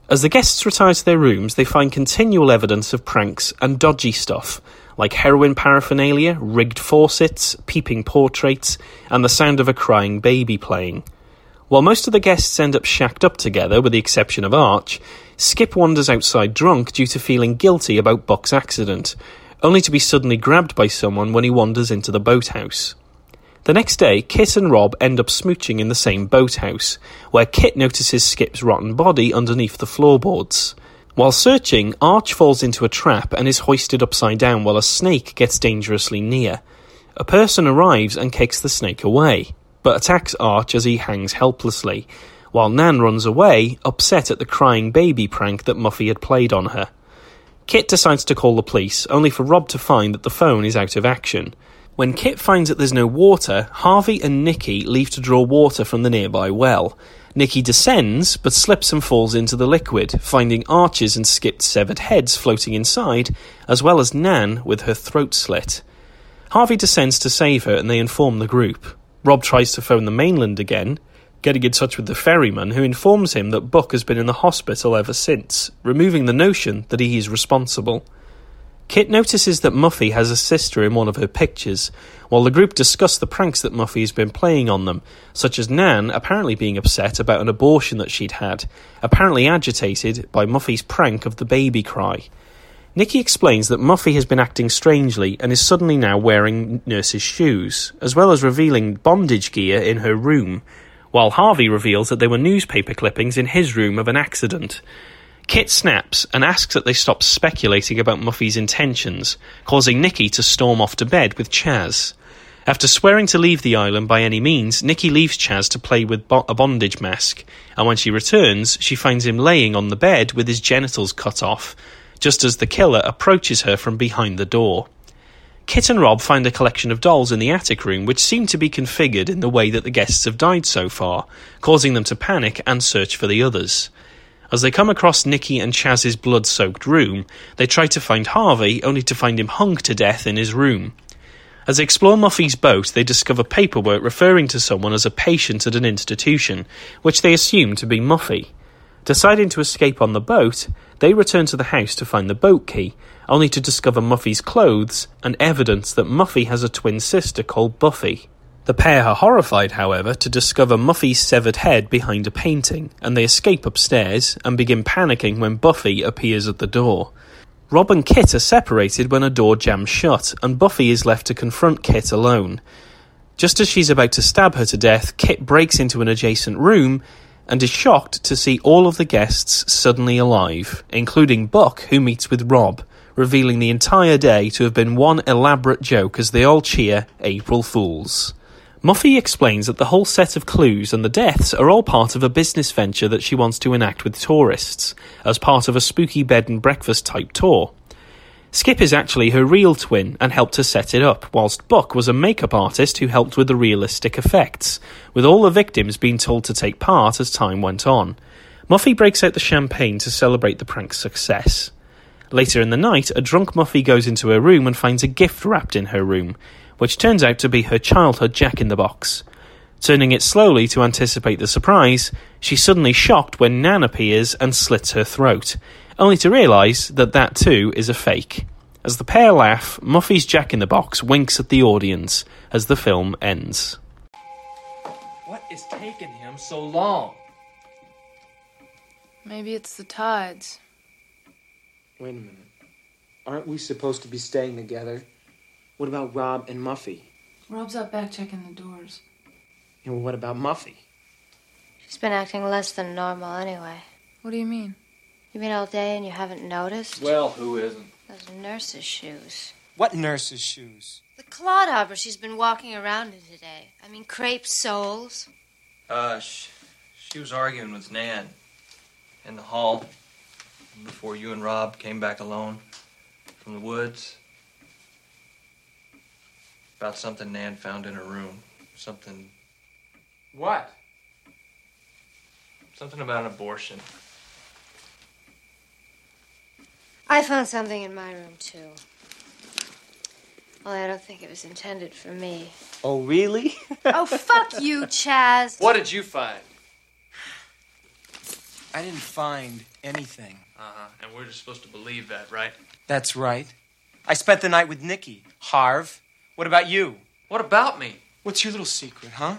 [SPEAKER 1] As the guests retire to their rooms, they find continual evidence of pranks and dodgy stuff, like heroin paraphernalia, rigged faucets, peeping portraits, and the sound of a crying baby playing. While most of the guests end up shacked up together, with the exception of Arch, Skip wanders outside drunk due to feeling guilty about Buck's accident, only to be suddenly grabbed by someone when he wanders into the boathouse. The next day, Kit and Rob end up smooching in the same boathouse, where Kit notices Skip's rotten body underneath the floorboards. While searching, Arch falls into a trap and is hoisted upside down while a snake gets dangerously near. A person arrives and kicks the snake away, but attacks Arch as he hangs helplessly, while Nan runs away, upset at the crying baby prank that Muffy had played on her. Kit decides to call the police, only for Rob to find that the phone is out of action. When Kit finds that there's no water, Harvey and Nikki leave to draw water from the nearby well. Nikki descends, but slips and falls into the liquid, finding Arch's and Skip's severed heads floating inside, as well as Nan with her throat slit. Harvey descends to save her, and they inform the group. Rob tries to phone the mainland again, getting in touch with the ferryman, who informs him that Buck has been in the hospital ever since, removing the notion that he is responsible. Kit notices that Muffy has a sister in one of her pictures, while the group discuss the pranks that Muffy has been playing on them, such as Nan apparently being upset about an abortion that she'd had, apparently agitated by Muffy's prank of the baby cry. Nikki explains that Muffy has been acting strangely and is suddenly now wearing nurse's shoes, as well as revealing bondage gear in her room, while Harvey reveals that there were newspaper clippings in his room of an accident. Kit snaps and asks that they stop speculating about Muffy's intentions, causing Nikki to storm off to bed with Chaz. After swearing to leave the island by any means, Nikki leaves Chaz to play with bo- a bondage mask, and when she returns, she finds him laying on the bed with his genitals cut off, just as the killer approaches her from behind the door. Kit and Rob find a collection of dolls in the attic room which seem to be configured in the way that the guests have died so far, causing them to panic and search for the others. As they come across Nikki and Chaz's blood soaked room, they try to find Harvey, only to find him hung to death in his room. As they explore Muffy's boat, they discover paperwork referring to someone as a patient at an institution, which they assume to be Muffy. Deciding to escape on the boat, they return to the house to find the boat key, only to discover Muffy's clothes and evidence that Muffy has a twin sister called Buffy. The pair are horrified, however, to discover Muffy's severed head behind a painting, and they escape upstairs and begin panicking when Buffy appears at the door. Rob and Kit are separated when a door jams shut, and Buffy is left to confront Kit alone. Just as she's about to stab her to death, Kit breaks into an adjacent room and is shocked to see all of the guests suddenly alive, including Buck, who meets with Rob, revealing the entire day to have been one elaborate joke as they all cheer April Fools. Muffy explains that the whole set of clues and the deaths are all part of a business venture that she wants to enact with tourists, as part of a spooky bed and breakfast type tour. Skip is actually her real twin and helped her set it up, whilst Buck was a makeup artist who helped with the realistic effects, with all the victims being told to take part as time went on. Muffy breaks out the champagne to celebrate the prank's success. Later in the night, a drunk Muffy goes into her room and finds a gift wrapped in her room, which turns out to be her childhood Jack in the Box. Turning it slowly to anticipate the surprise, she's suddenly shocked when Nan appears and slits her throat, only to realise that that too is a fake. As the pair laugh, Muffy's Jack in the Box winks at the audience as the film ends.
[SPEAKER 6] What is taking him so long?
[SPEAKER 7] Maybe it's the tides.
[SPEAKER 6] Wait a minute. Aren't we supposed to be staying together? What about Rob and Muffy?
[SPEAKER 7] Rob's out back checking the doors.
[SPEAKER 6] And what about Muffy?
[SPEAKER 3] She's been acting less than normal anyway.
[SPEAKER 7] What do you mean?
[SPEAKER 3] You've been all day and you haven't noticed?
[SPEAKER 6] Well, who isn't?
[SPEAKER 3] Those nurse's shoes.
[SPEAKER 6] What nurse's shoes?
[SPEAKER 3] The Clawdobber she's been walking around in today. I mean, crepe soles.
[SPEAKER 8] Uh, she, she was arguing with Nan in the hall before you and Rob came back alone from the woods about something Nan found in her room. Something,
[SPEAKER 6] What?
[SPEAKER 8] something about an abortion.
[SPEAKER 3] I found something in my room, too. Only I don't think it was intended for me.
[SPEAKER 6] Oh, really?
[SPEAKER 3] oh, fuck you, Chaz.
[SPEAKER 8] What did you find?
[SPEAKER 6] I didn't find anything.
[SPEAKER 8] Uh huh. And we're just supposed to believe that, right?
[SPEAKER 6] That's right. I spent the night with Nikki. Harv, what about you?
[SPEAKER 8] What about me?
[SPEAKER 6] What's your little secret, huh?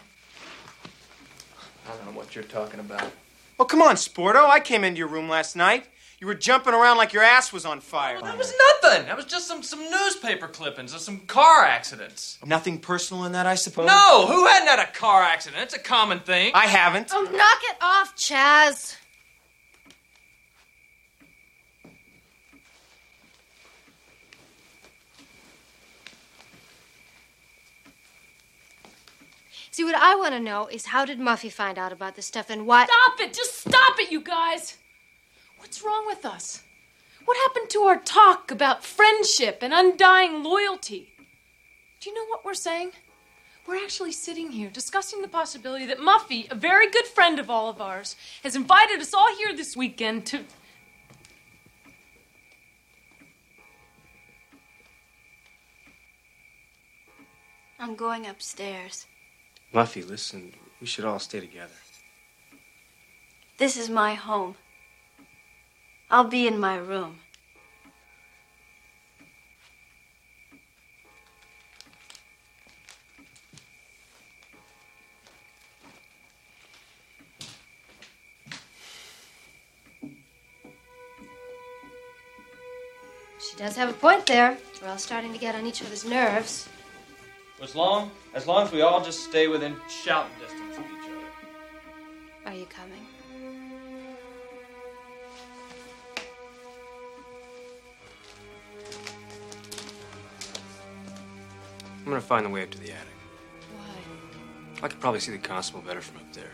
[SPEAKER 8] I don't know what you're talking about.
[SPEAKER 6] Oh, come on, Sporto. I came into your room last night. You were jumping around like your ass was on fire.
[SPEAKER 8] That was nothing. That was just some some newspaper clippings of some car accidents.
[SPEAKER 6] Nothing personal in that, I suppose?
[SPEAKER 8] No, who hadn't had a car accident? It's a common thing.
[SPEAKER 6] I haven't.
[SPEAKER 3] Oh, knock it off, Chaz. See, what I want to know is how did Muffy find out about this stuff and why.
[SPEAKER 7] Stop it! Just stop it, you guys! What's wrong with us? What happened to our talk about friendship and undying loyalty? Do you know what we're saying? We're actually sitting here discussing the possibility that Muffy, a very good friend of all of ours, has invited us all here this weekend to.
[SPEAKER 3] I'm going upstairs.
[SPEAKER 9] Muffy, listen, we should all stay together.
[SPEAKER 3] This is my home. I'll be in my room. She does have a point there. We're all starting to get on each other's nerves.
[SPEAKER 8] As long as long as we all just stay within shouting distance of each other.
[SPEAKER 3] Are you coming?
[SPEAKER 9] I'm gonna find the way up to the attic.
[SPEAKER 7] Why?
[SPEAKER 9] I could probably see the constable better from up there.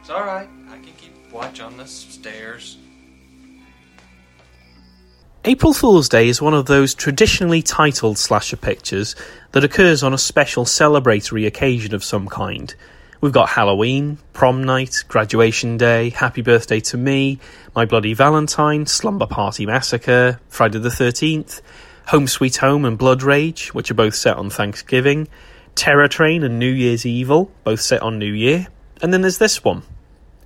[SPEAKER 8] It's all right. I can keep watch on the stairs.
[SPEAKER 1] April Fool's Day is one of those traditionally titled slasher pictures that occurs on a special celebratory occasion of some kind, We've got Halloween, Prom Night, Graduation Day, Happy Birthday to Me, My Bloody Valentine, Slumber Party Massacre, Friday the 13th, Home Sweet Home and Blood Rage, which are both set on Thanksgiving, Terror Train and New Year's Evil, both set on New Year, and then there's this one.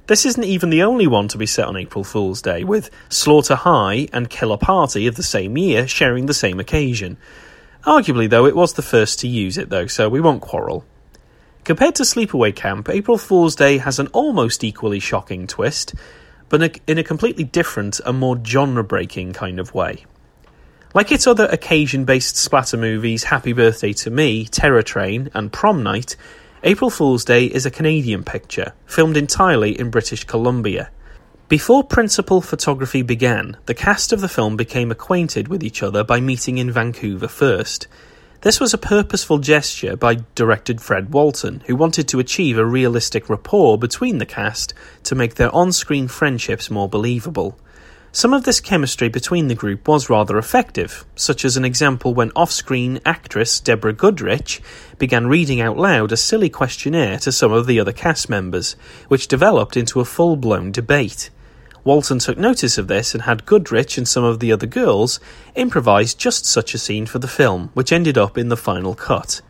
[SPEAKER 1] This isn't even the only one to be set on April Fool's Day, with Slaughter High and Killer Party of the same year sharing the same occasion. Arguably, though, it was the first to use it, though, so we won't quarrel. Compared to Sleepaway Camp, April Fool's Day has an almost equally shocking twist, but in a completely different and more genre breaking kind of way. Like its other occasion based splatter movies, Happy Birthday to Me, Terror Train, and Prom Night, April Fool's Day is a Canadian picture, filmed entirely in British Columbia. Before principal photography began, the cast of the film became acquainted with each other by meeting in Vancouver first. This was a purposeful gesture by director Fred Walton, who wanted to achieve a realistic rapport between the cast to make their on screen friendships more believable. Some of this chemistry between the group was rather effective, such as an example when off screen actress Deborah Goodrich began reading out loud a silly questionnaire to some of the other cast members, which developed into a full blown debate. Walton took notice of this and had Goodrich and some of the other girls improvise just such a scene for the film, which ended up in the final cut.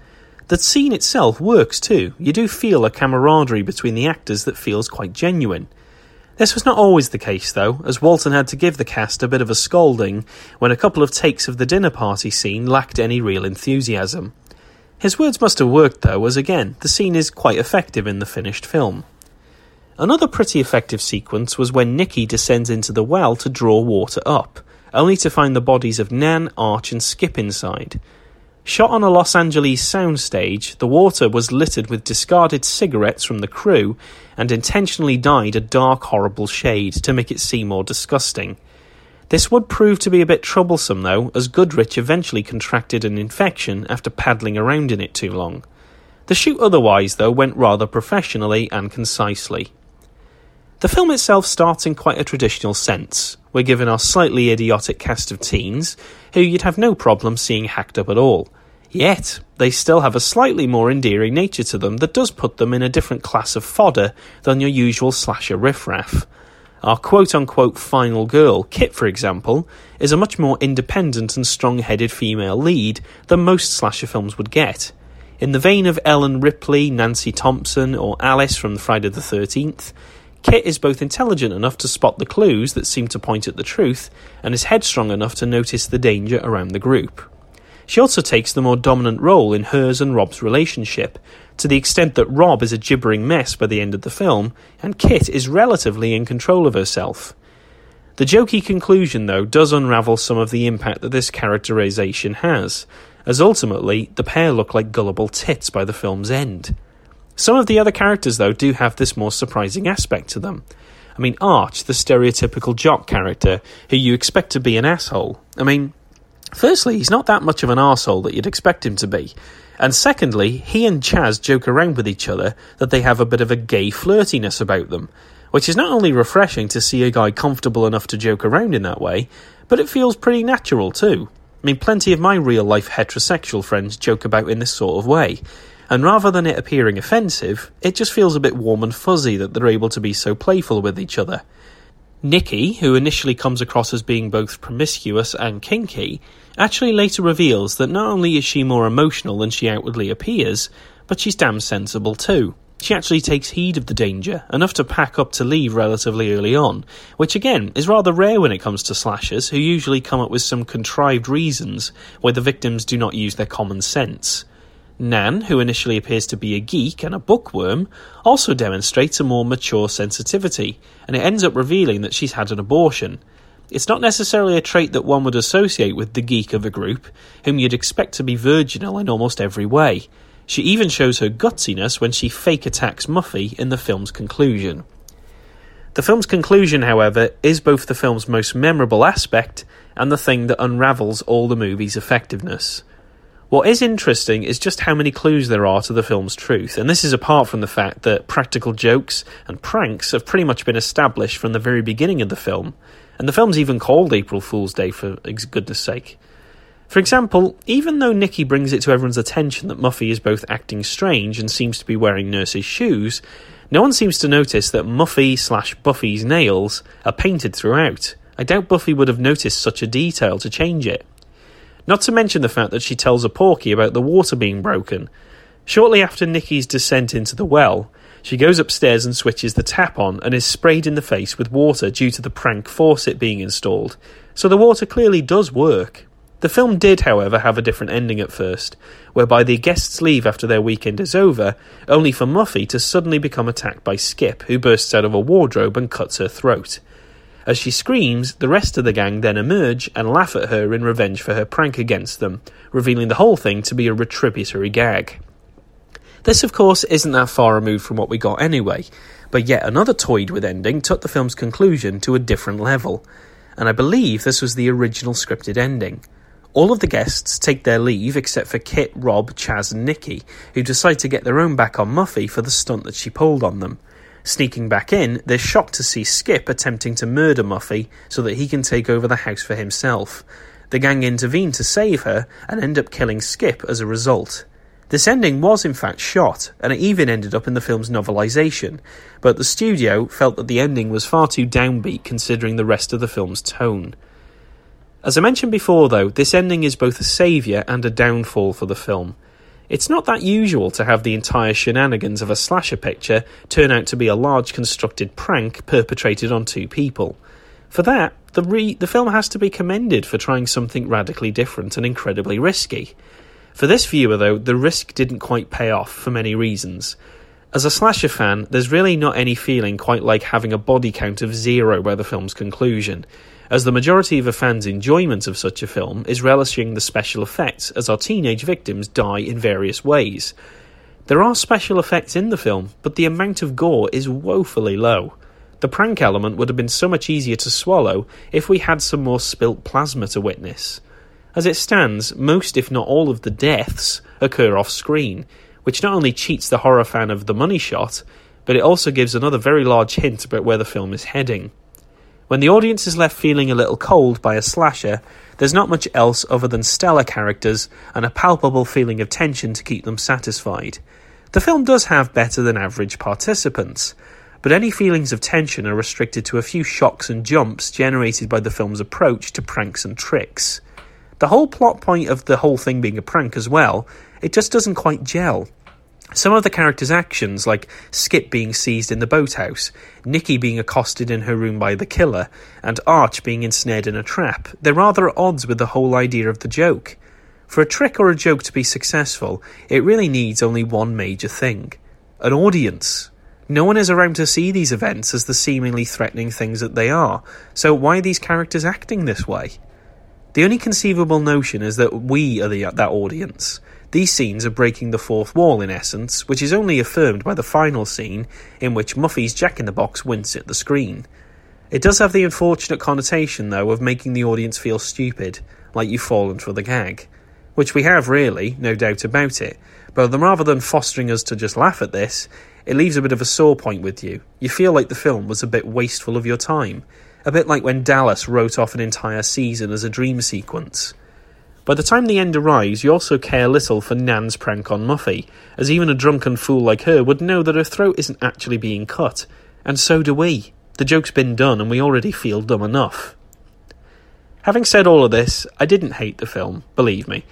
[SPEAKER 1] The scene itself works too. You do feel a camaraderie between the actors that feels quite genuine. This was not always the case, though, as Walton had to give the cast a bit of a scolding when a couple of takes of the dinner party scene lacked any real enthusiasm. His words must have worked, though, as again, the scene is quite effective in the finished film. Another pretty effective sequence was when Nikki descends into the well to draw water up, only to find the bodies of Nan, Arch, and Skip inside. Shot on a Los Angeles soundstage, the water was littered with discarded cigarettes from the crew and intentionally dyed a dark, horrible shade to make it seem more disgusting. This would prove to be a bit troublesome, though, as Goodrich eventually contracted an infection after paddling around in it too long. The shoot otherwise, though, went rather professionally and concisely. The film itself starts in quite a traditional sense. We're given our slightly idiotic cast of teens, who you'd have no problem seeing hacked up at all. Yet, they still have a slightly more endearing nature to them that does put them in a different class of fodder than your usual slasher riffraff. Our quote unquote final girl, Kit for example, is a much more independent and strong headed female lead than most slasher films would get. In the vein of Ellen Ripley, Nancy Thompson, or Alice from Friday the 13th, Kit is both intelligent enough to spot the clues that seem to point at the truth, and is headstrong enough to notice the danger around the group. She also takes the more dominant role in hers and Rob's relationship, to the extent that Rob is a gibbering mess by the end of the film, and Kit is relatively in control of herself. The jokey conclusion, though, does unravel some of the impact that this characterization has, as ultimately the pair look like gullible tits by the film's end. Some of the other characters, though, do have this more surprising aspect to them. I mean, Arch, the stereotypical jock character who you expect to be an asshole. I mean, firstly, he's not that much of an asshole that you'd expect him to be. And secondly, he and Chaz joke around with each other that they have a bit of a gay flirtiness about them, which is not only refreshing to see a guy comfortable enough to joke around in that way, but it feels pretty natural too. I mean, plenty of my real life heterosexual friends joke about in this sort of way, and rather than it appearing offensive, it just feels a bit warm and fuzzy that they're able to be so playful with each other. Nikki, who initially comes across as being both promiscuous and kinky, actually later reveals that not only is she more emotional than she outwardly appears, but she's damn sensible too. She actually takes heed of the danger, enough to pack up to leave relatively early on, which again is rather rare when it comes to slashers, who usually come up with some contrived reasons why the victims do not use their common sense. Nan, who initially appears to be a geek and a bookworm, also demonstrates a more mature sensitivity, and it ends up revealing that she's had an abortion. It's not necessarily a trait that one would associate with the geek of a group, whom you'd expect to be virginal in almost every way. She even shows her gutsiness when she fake attacks Muffy in the film's conclusion. The film's conclusion, however, is both the film's most memorable aspect and the thing that unravels all the movie's effectiveness. What is interesting is just how many clues there are to the film's truth, and this is apart from the fact that practical jokes and pranks have pretty much been established from the very beginning of the film, and the film's even called April Fool's Day for goodness sake. For example, even though Nikki brings it to everyone's attention that Muffy is both acting strange and seems to be wearing nurse's shoes, no one seems to notice that Muffy slash Buffy's nails are painted throughout. I doubt Buffy would have noticed such a detail to change it. Not to mention the fact that she tells a Porky about the water being broken. Shortly after Nikki's descent into the well, she goes upstairs and switches the tap on and is sprayed in the face with water due to the prank faucet being installed. So the water clearly does work. The film did, however, have a different ending at first, whereby the guests leave after their weekend is over, only for Muffy to suddenly become attacked by Skip, who bursts out of a wardrobe and cuts her throat. As she screams, the rest of the gang then emerge and laugh at her in revenge for her prank against them, revealing the whole thing to be a retributory gag. This, of course, isn't that far removed from what we got anyway, but yet another toyed with ending took the film's conclusion to a different level, and I believe this was the original scripted ending. All of the guests take their leave except for Kit, Rob, Chaz, and Nikki, who decide to get their own back on Muffy for the stunt that she pulled on them. Sneaking back in, they're shocked to see Skip attempting to murder Muffy so that he can take over the house for himself. The gang intervene to save her and end up killing Skip as a result. This ending was in fact shot, and it even ended up in the film's novelisation, but the studio felt that the ending was far too downbeat considering the rest of the film's tone. As I mentioned before, though, this ending is both a saviour and a downfall for the film. It's not that usual to have the entire shenanigans of a slasher picture turn out to be a large constructed prank perpetrated on two people. For that, the, re- the film has to be commended for trying something radically different and incredibly risky. For this viewer, though, the risk didn't quite pay off for many reasons. As a slasher fan, there's really not any feeling quite like having a body count of zero by the film's conclusion, as the majority of a fan's enjoyment of such a film is relishing the special effects as our teenage victims die in various ways. There are special effects in the film, but the amount of gore is woefully low. The prank element would have been so much easier to swallow if we had some more spilt plasma to witness. As it stands, most, if not all, of the deaths occur off screen, which not only cheats the horror fan of the money shot, but it also gives another very large hint about where the film is heading. When the audience is left feeling a little cold by a slasher, there's not much else other than stellar characters and a palpable feeling of tension to keep them satisfied. The film does have better than average participants, but any feelings of tension are restricted to a few shocks and jumps generated by the film's approach to pranks and tricks. The whole plot point of the whole thing being a prank as well, it just doesn't quite gel. Some of the characters' actions, like Skip being seized in the boathouse, Nikki being accosted in her room by the killer, and Arch being ensnared in a trap, they're rather at odds with the whole idea of the joke. For a trick or a joke to be successful, it really needs only one major thing an audience. No one is around to see these events as the seemingly threatening things that they are, so why are these characters acting this way? The only conceivable notion is that we are the, that audience. These scenes are breaking the fourth wall, in essence, which is only affirmed by the final scene, in which Muffy's Jack in the Box wince at the screen. It does have the unfortunate connotation, though, of making the audience feel stupid, like you've fallen for the gag. Which we have, really, no doubt about it, but rather than fostering us to just laugh at this, it leaves a bit of a sore point with you. You feel like the film was a bit wasteful of your time, a bit like when Dallas wrote off an entire season as a dream sequence. By the time the end arrives, you also care little for Nan's prank on Muffy, as even a drunken fool like her would know that her throat isn't actually being cut. And so do we. The joke's been done, and we already feel dumb enough. Having said all of this, I didn't hate the film, believe me.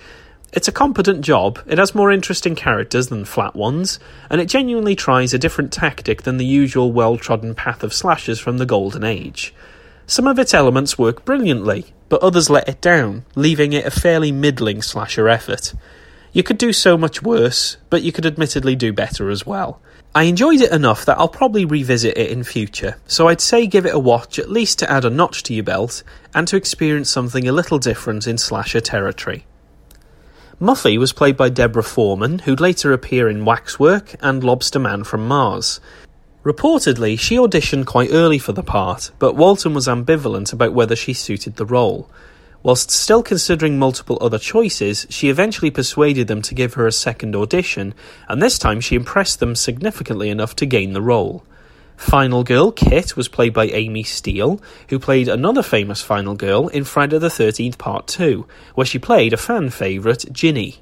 [SPEAKER 1] It's a competent job, it has more interesting characters than flat ones, and it genuinely tries a different tactic than the usual well trodden path of slashers from the Golden Age. Some of its elements work brilliantly, but others let it down, leaving it a fairly middling slasher effort. You could do so much worse, but you could admittedly do better as well. I enjoyed it enough that I'll probably revisit it in future, so I'd say give it a watch at least to add a notch to your belt and to experience something a little different in slasher territory. Muffy was played by Deborah Foreman, who'd later appear in Waxwork and Lobster Man from Mars. Reportedly, she auditioned quite early for the part, but Walton was ambivalent about whether she suited the role. Whilst still considering multiple other choices, she eventually persuaded them to give her a second audition, and this time she impressed them significantly enough to gain the role. Final Girl Kit was played by Amy Steel, who played another famous Final Girl in Friday the 13th Part 2, where she played a fan favourite, Ginny.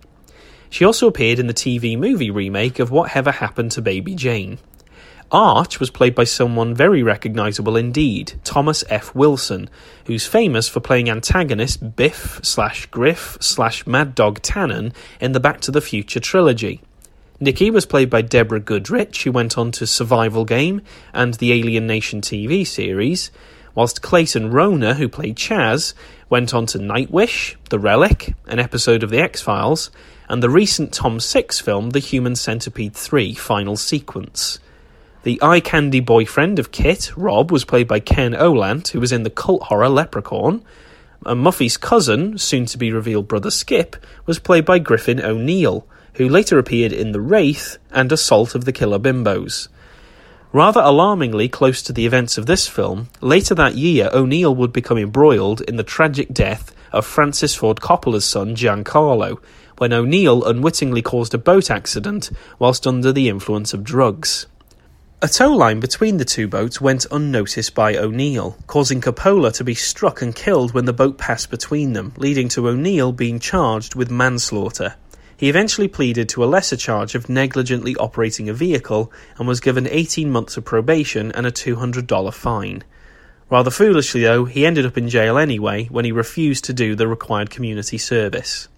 [SPEAKER 1] She also appeared in the TV movie remake of Whatever Happened to Baby Jane. Arch was played by someone very recognisable indeed, Thomas F. Wilson, who's famous for playing antagonist Biff slash Griff slash Mad Dog Tannen in the Back to the Future trilogy. Nikki was played by Deborah Goodrich, who went on to Survival Game and the Alien Nation TV series, whilst Clayton Rohner, who played Chaz, went on to Nightwish, The Relic, an episode of The X Files, and the recent Tom Six film, The Human Centipede 3 Final Sequence. The eye candy boyfriend of Kit, Rob, was played by Ken Olandt, who was in the cult horror Leprechaun. And Muffy's cousin, soon to be revealed brother Skip, was played by Griffin O'Neal, who later appeared in The Wraith and Assault of the Killer Bimbos. Rather alarmingly close to the events of this film, later that year O'Neal would become embroiled in the tragic death of Francis Ford Coppola's son Giancarlo, when O'Neal unwittingly caused a boat accident whilst under the influence of drugs. A tow line between the two boats went unnoticed by O'Neal, causing Coppola to be struck and killed when the boat passed between them, leading to O'Neal being charged with manslaughter. He eventually pleaded to a lesser charge of negligently operating a vehicle and was given 18 months of probation and a $200 fine. Rather foolishly, though, he ended up in jail anyway when he refused to do the required community service.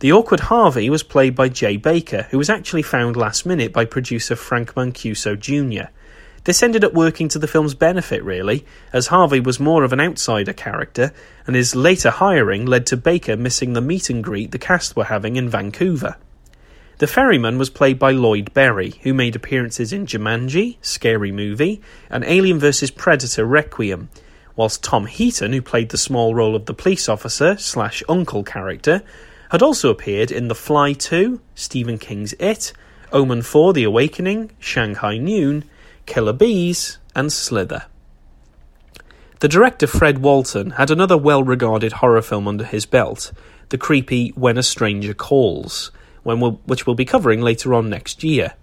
[SPEAKER 1] The awkward Harvey was played by Jay Baker, who was actually found last minute by producer Frank Mancuso Jr. This ended up working to the film's benefit, really, as Harvey was more of an outsider character, and his later hiring led to Baker missing the meet and greet the cast were having in Vancouver. The ferryman was played by Lloyd Berry, who made appearances in Jumanji, Scary Movie, and Alien vs. Predator Requiem, whilst Tom Heaton, who played the small role of the police officer slash uncle character, had also appeared in The Fly 2, Stephen King's It, Omen 4 The Awakening, Shanghai Noon, Killer Bees, and Slither. The director Fred Walton had another well regarded horror film under his belt, the creepy When a Stranger Calls, we'll, which we'll be covering later on next year.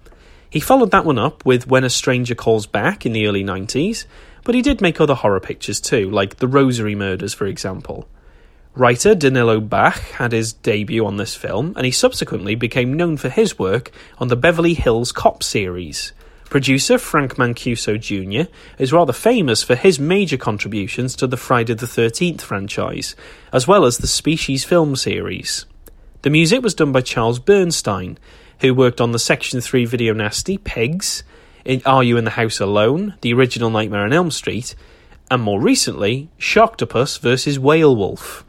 [SPEAKER 1] He followed that one up with When a Stranger Calls Back in the early 90s, but he did make other horror pictures too, like The Rosary Murders, for example. Writer Danilo Bach had his debut on this film, and he subsequently became known for his work on the Beverly Hills Cop series. Producer Frank Mancuso Jr. is rather famous for his major contributions to the Friday the 13th franchise, as well as the Species film series. The music was done by Charles Bernstein, who worked on the Section 3 video nasty Pigs, Are You in the House Alone, the original Nightmare on Elm Street, and more recently, Sharktopus vs. Whale Wolf.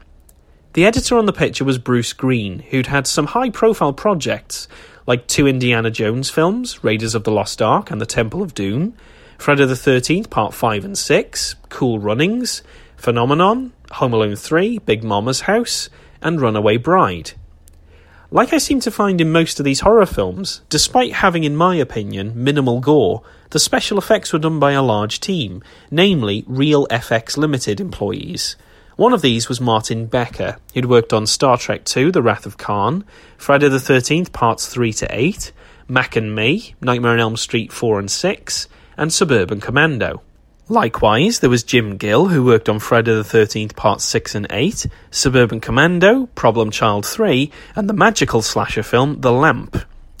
[SPEAKER 1] The editor on the picture was Bruce Green, who'd had some high profile projects like two Indiana Jones films, Raiders of the Lost Ark and the Temple of Doom, Friday the 13th, Part 5 and 6, Cool Runnings, Phenomenon, Home Alone 3, Big Momma's House, and Runaway Bride. Like I seem to find in most of these horror films, despite having, in my opinion, minimal gore, the special effects were done by a large team, namely Real FX Limited employees. One of these was Martin Becker, who'd worked on Star Trek II The Wrath of Khan, Friday the 13th Parts 3 to 8, Mac and Me, Nightmare on Elm Street 4 and 6, and Suburban Commando. Likewise, there was Jim Gill, who worked on Friday the 13th Parts 6 and 8, Suburban Commando, Problem Child 3, and the magical slasher film The Lamp.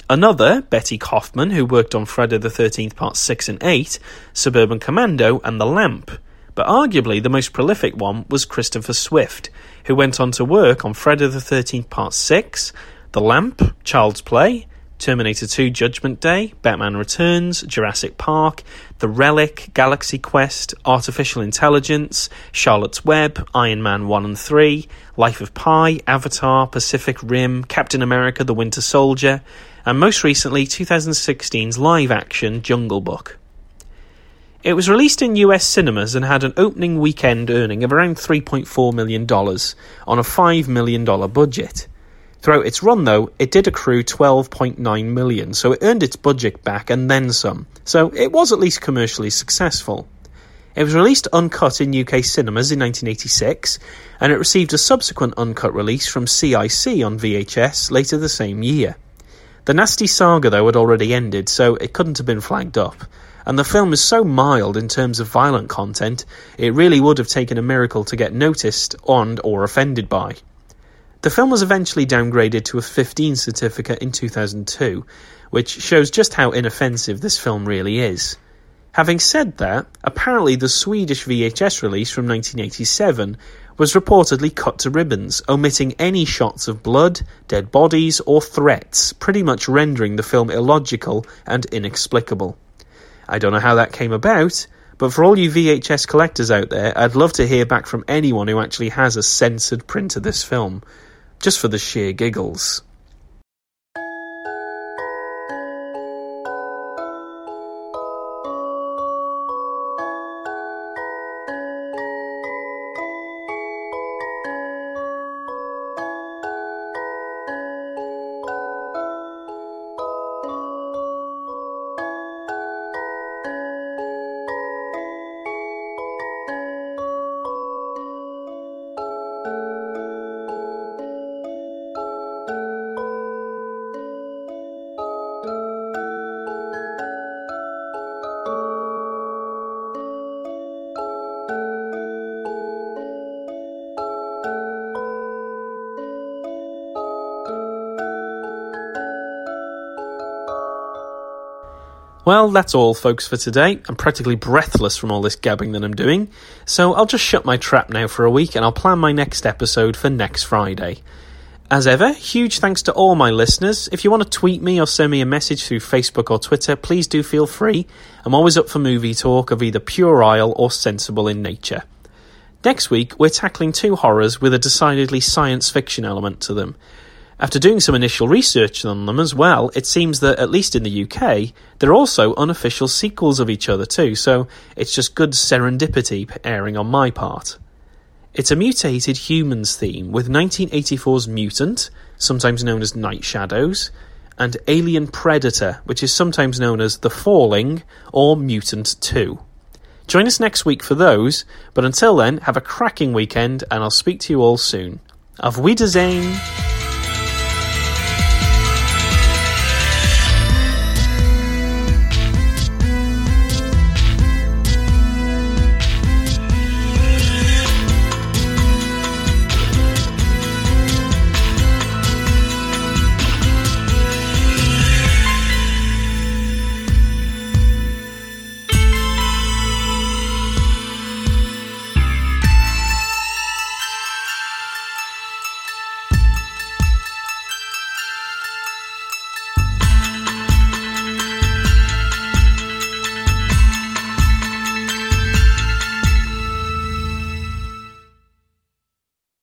[SPEAKER 1] Another, Betty Kaufman, who worked on Friday the 13th Parts 6 and 8, Suburban Commando, and The Lamp. But arguably the most prolific one was Christopher Swift, who went on to work on Friday the 13th Part 6, The Lamp, Child's Play, Terminator 2 Judgment Day, Batman Returns, Jurassic Park, The Relic, Galaxy Quest, Artificial Intelligence, Charlotte's Web, Iron Man 1 and 3, Life of Pi, Avatar, Pacific Rim, Captain America the Winter Soldier, and most recently 2016's live action Jungle Book. It was released in US cinemas and had an opening weekend earning of around $3.4 million on a $5 million budget. Throughout its run, though, it did accrue 12.9 million, so it earned its budget back and then some. So it was at least commercially successful. It was released uncut in UK cinemas in 1986, and it received a subsequent uncut release from CIC on VHS later the same year. The Nasty Saga, though, had already ended, so it couldn't have been flagged up, and the film is so mild in terms of violent content, it really would have taken a miracle to get noticed and or offended by. The film was eventually downgraded to a 15 certificate in 2002, which shows just how inoffensive this film really is. Having said that, apparently the Swedish VHS release from 1987 was reportedly cut to ribbons, omitting any shots of blood, dead bodies, or threats, pretty much rendering the film illogical and inexplicable. I don't know how that came about, but for all you VHS collectors out there, I'd love to hear back from anyone who actually has a censored print of this film, just for the sheer giggles. Well, that's all, folks, for today. I'm practically breathless from all this gabbing that I'm doing, so I'll just shut my trap now for a week and I'll plan my next episode for next Friday. As ever, huge thanks to all my listeners. If you want to tweet me or send me a message through Facebook or Twitter, please do feel free. I'm always up for movie talk of either puerile or sensible in nature. Next week, we're tackling two horrors with a decidedly science fiction element to them. After doing some initial research on them as well, it seems that, at least in the UK, they're also unofficial sequels of each other too, so it's just good serendipity airing on my part. It's a mutated humans theme with 1984's Mutant, sometimes known as Night Shadows, and Alien Predator, which is sometimes known as The Falling or Mutant 2. Join us next week for those, but until then, have a cracking weekend and I'll speak to you all soon. Auf Wiedersehen!